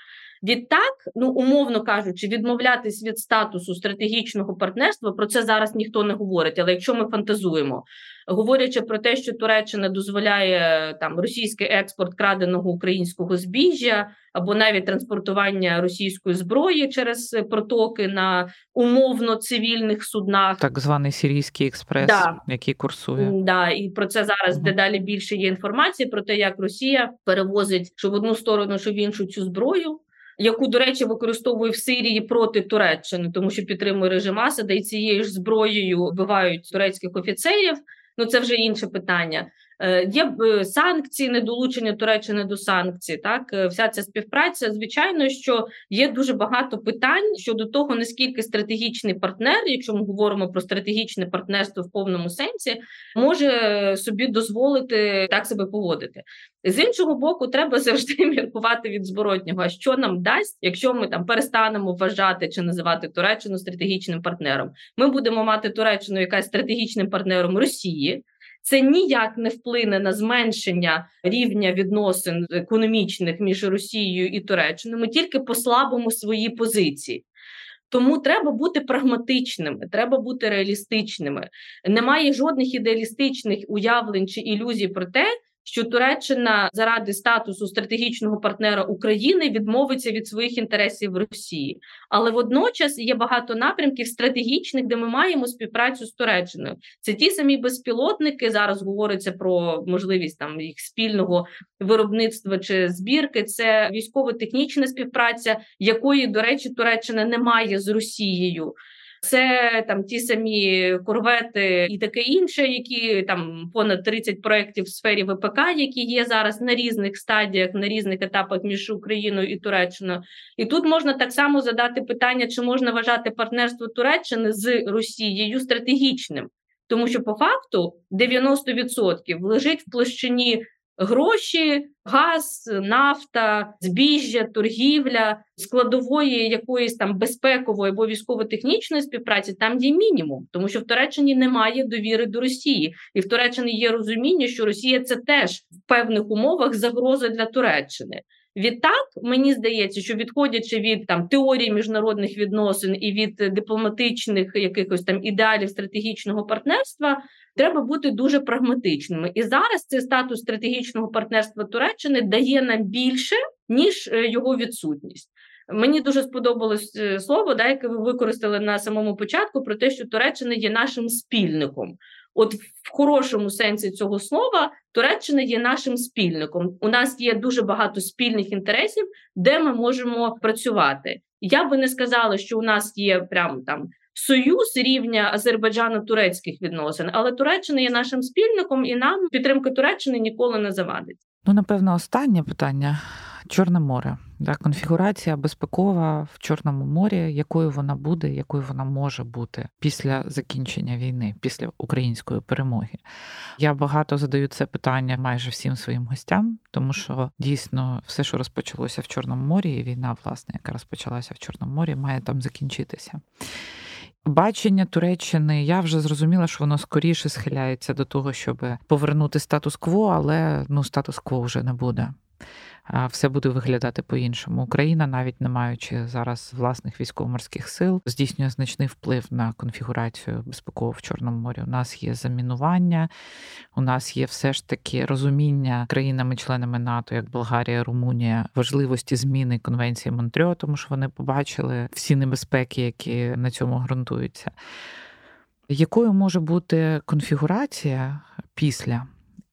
[SPEAKER 2] Відтак, ну умовно кажучи, відмовлятись від статусу стратегічного партнерства про це зараз ніхто не говорить. Але якщо ми фантазуємо, говорячи про те, що Туреччина дозволяє там російський експорт краденого українського збіжжя або навіть транспортування російської зброї через протоки на умовно цивільних суднах,
[SPEAKER 1] так званий сирійський експрес, да. який курсує,
[SPEAKER 2] да і про це зараз угу. дедалі більше є інформації про те, як Росія перевозить що в одну сторону, що в іншу цю зброю яку, до речі, використовує в Сирії проти Туреччини, тому що підтримує режим Асада і цією ж зброєю вбивають турецьких офіцерів. Ну це вже інше питання. Е, є е, санкції, недолучення Туреччини до санкцій. Так, е, вся ця співпраця. Звичайно, що є дуже багато питань щодо того, наскільки стратегічний партнер, якщо ми говоримо про стратегічне партнерство в повному сенсі, може собі дозволити так себе поводити. З іншого боку, треба завжди міркувати від зворотнього. А що нам дасть, якщо ми там перестанемо вважати чи називати Туреччину стратегічним партнером? Ми будемо мати Туреччину, яка стратегічним партнером Росії це ніяк не вплине на зменшення рівня відносин економічних між Росією і Туреччиною. Ми тільки послабимо свої позиції. Тому треба бути прагматичними, треба бути реалістичними. Немає жодних ідеалістичних уявлень чи ілюзій про те, що Туреччина заради статусу стратегічного партнера України відмовиться від своїх інтересів в Росії, але водночас є багато напрямків стратегічних, де ми маємо співпрацю з Туреччиною. Це ті самі безпілотники. Зараз говориться про можливість там їх спільного виробництва чи збірки. Це військово-технічна співпраця, якої, до речі, Туреччина не має з Росією. Це там ті самі корвети і таке інше, які там понад 30 проєктів в сфері ВПК, які є зараз на різних стадіях, на різних етапах між Україною і Туреччиною. І тут можна так само задати питання, чи можна вважати партнерство Туреччини з Росією стратегічним, тому що по факту 90% лежить в площині гроші, газ, нафта, збіжжя, торгівля, складової якоїсь там безпекової або військово-технічної співпраці там є мінімум, тому що в Туреччині немає довіри до Росії, і в Туреччині є розуміння, що Росія це теж в певних умовах загроза для Туреччини. Відтак мені здається, що відходячи від там теорії міжнародних відносин і від дипломатичних якихось там ідеалів стратегічного партнерства, треба бути дуже прагматичними. І зараз цей статус стратегічного партнерства Туреччини дає нам більше ніж е, його відсутність. Мені дуже сподобалось е, слово, да, яке ви використали на самому початку, про те, що Туреччина є нашим спільником. От в хорошому сенсі цього слова Туреччина є нашим спільником. У нас є дуже багато спільних інтересів, де ми можемо працювати. Я би не сказала, що у нас є прям там союз рівня Азербайджано-турецьких відносин, але Туреччина є нашим спільником, і нам підтримка Туреччини ніколи не завадить.
[SPEAKER 1] Ну, напевно, останнє питання: Чорне море. Да, Конфігурація безпекова в Чорному морі, якою вона буде, якою вона може бути після закінчення війни, після української перемоги. Я багато задаю це питання майже всім своїм гостям, тому що дійсно все, що розпочалося в Чорному морі, і війна, власне, яка розпочалася в Чорному морі, має там закінчитися. Бачення Туреччини, я вже зрозуміла, що воно скоріше схиляється до того, щоб повернути статус-кво, але ну статус-кво вже не буде все буде виглядати по-іншому. Україна, навіть не маючи зараз власних військово-морських сил, здійснює значний вплив на конфігурацію безпекову в Чорному морі. У нас є замінування, у нас є все ж таки розуміння країнами-членами НАТО, як Болгарія, Румунія, важливості зміни конвенції Монтрьо, тому що вони побачили всі небезпеки, які на цьому ґрунтуються. Якою може бути конфігурація після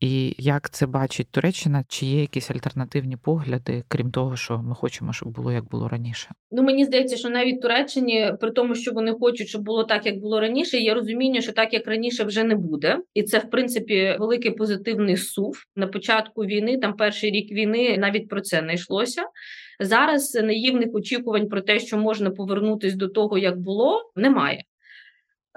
[SPEAKER 1] і як це бачить Туреччина? Чи є якісь альтернативні погляди, крім того, що ми хочемо, щоб було як було раніше?
[SPEAKER 2] Ну мені здається, що навіть Туреччині, при тому, що вони хочуть, щоб було так, як було раніше, є розуміння, що так як раніше вже не буде, і це в принципі великий позитивний сув на початку війни. Там перший рік війни навіть про це не йшлося. Зараз наївних очікувань про те, що можна повернутись до того, як було, немає.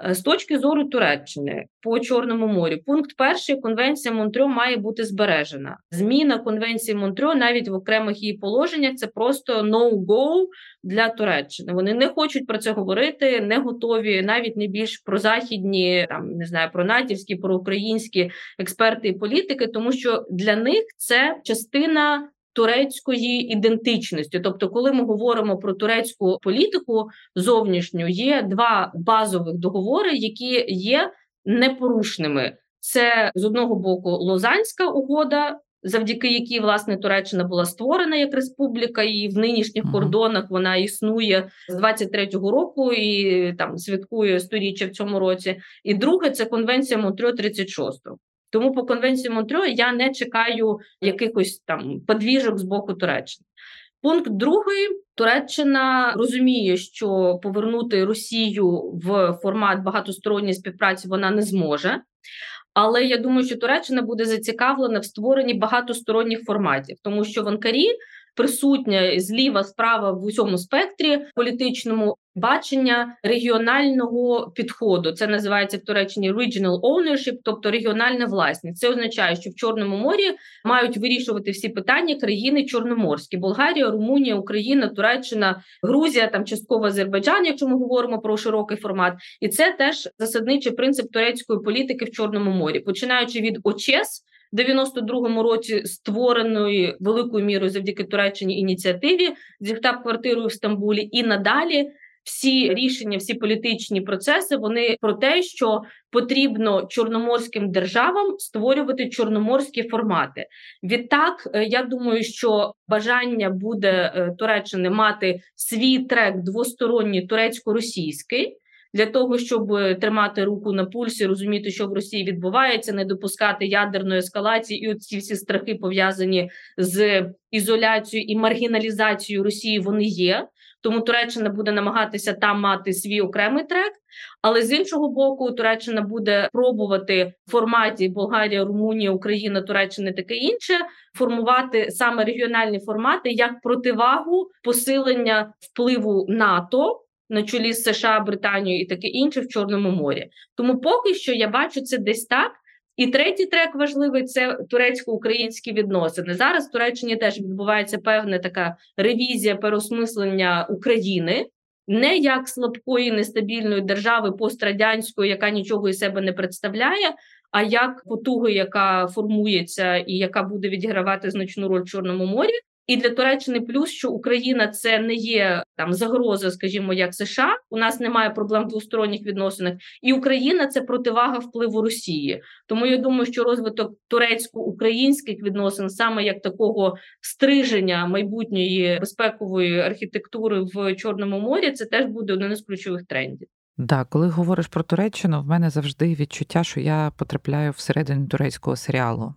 [SPEAKER 2] Е, з точки зору Туреччини по Чорному морю, пункт перший конвенція Монтрьо має бути збережена. Зміна конвенції Монтрьо навіть в окремих її положеннях це просто no-go для Туреччини. Вони не хочуть про це говорити, не готові, навіть не більш прозахідні, там не знаю, про натівські, про українські експерти і політики, тому що для них це частина турецької ідентичності. Тобто, коли ми говоримо про турецьку політику зовнішню, є два базових договори, які є непорушними. Це з одного боку Лозанська угода. Завдяки якій власне Туреччина була створена як республіка, і в нинішніх кордонах вона існує з 23-го року і там святкує сторіччя в цьому році. І друге це конвенція Монтрьо 36-го. Тому по конвенції Монтрьо я не чекаю якихось там подвіжок з боку Туреччини. Пункт другий Туреччина розуміє, що повернути Росію в формат багатосторонньої співпраці вона не зможе. Але я думаю, що Туреччина буде зацікавлена в створенні багатосторонніх форматів, тому що в Анкарі присутня зліва справа в усьому спектрі політичному бачення регіонального підходу. Це називається в Туреччині regional ownership, тобто регіональна власність. Це означає, що в Чорному морі мають вирішувати всі питання країни Чорноморські: Болгарія, Румунія, Україна, Туреччина, Грузія, там частково Азербайджан, якщо ми говоримо про широкий формат, і це теж засадничий принцип турецької політики в Чорному морі, починаючи від ОЧЕС. 92-му році створеної великою мірою завдяки Туреччині ініціативі зі штаб-квартирою в Стамбулі, і надалі всі рішення, всі політичні процеси вони про те, що потрібно чорноморським державам створювати чорноморські формати. Відтак, е, я думаю, що бажання буде е, Туреччини мати свій трек двосторонній турецько-російський. Для того, щоб тримати руку на пульсі, розуміти, що в Росії відбувається, не допускати ядерної ескалації, і от ці всі страхи пов'язані з ізоляцією і маргіналізацією Росії. Вони є. Тому Туреччина буде намагатися там мати свій окремий трек. Але з іншого боку, Туреччина буде пробувати в форматі Болгарія, Румунія, Україна, Туреччина таке інше формувати саме регіональні формати як противагу посилення впливу НАТО. На чолі з США, Британією і таке інше в Чорному морі. Тому поки що я бачу це десь так. І третій трек важливий це турецько-українські відносини. Зараз в Туреччині теж відбувається певна така ревізія переосмислення України. Не як слабкої нестабільної держави пострадянської, яка нічого із себе не представляє, а як потуги, яка формується і яка буде відігравати значну роль в Чорному морі, і для Туреччини плюс, що Україна це не є там загроза, скажімо, як США. У нас немає проблем в двосторонніх відносинах, і Україна це противага впливу Росії. Тому я думаю, що розвиток турецько-українських відносин, саме як такого стриження майбутньої безпекової архітектури в Чорному морі, це теж буде один із ключових трендів.
[SPEAKER 1] Да, коли говориш про Туреччину, в мене завжди відчуття, що я потрапляю всередину турецького серіалу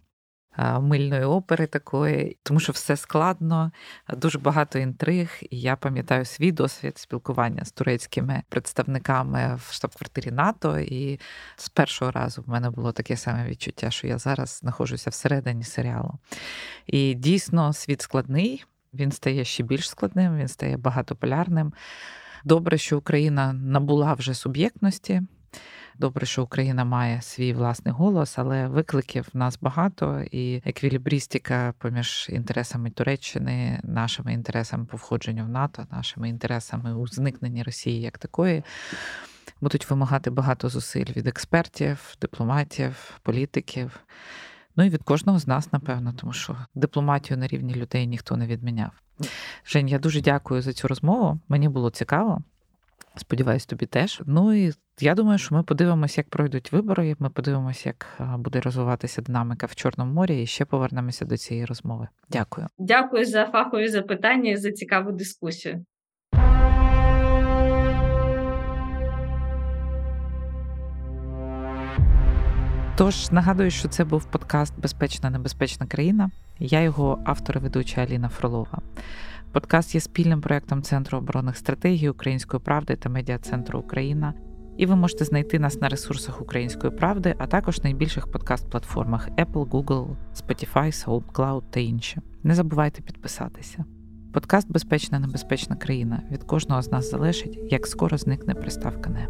[SPEAKER 1] мильної опери такої, тому що все складно, дуже багато інтриг. І я пам'ятаю свій досвід спілкування з турецькими представниками в штаб-квартирі НАТО. І з першого разу в мене було таке саме відчуття, що я зараз знаходжуся всередині серіалу. І дійсно світ складний, він стає ще більш складним, він стає багатополярним. Добре, що Україна набула вже суб'єктності. Добре, що Україна має свій власний голос, але викликів в нас багато, і еквілібрістика поміж інтересами Туреччини, нашими інтересами по входженню в НАТО, нашими інтересами у зникненні Росії як такої. Будуть вимагати багато зусиль від експертів, дипломатів, політиків, ну і від кожного з нас, напевно, тому що дипломатію на рівні людей ніхто не відміняв. Жень, я дуже дякую за цю розмову. Мені було цікаво. Сподіваюсь, тобі теж. Ну і я думаю, що ми подивимося, як пройдуть вибори. Ми подивимося, як буде розвиватися динаміка в Чорному морі, і ще повернемося до цієї розмови. Дякую.
[SPEAKER 2] Дякую за фахові запитання і за цікаву дискусію.
[SPEAKER 1] Тож нагадую, що це був подкаст Безпечна небезпечна країна. Я його автор і ведуча Аліна Фролова. Подкаст є спільним проєктом Центру оборонних стратегій Української правди та медіа центру Україна, і ви можете знайти нас на ресурсах Української правди, а також найбільших подкаст-платформах Apple, Google, Spotify, SoundCloud та інші. Не забувайте підписатися. Подкаст Безпечна небезпечна країна від кожного з нас залежить, як скоро зникне приставка не.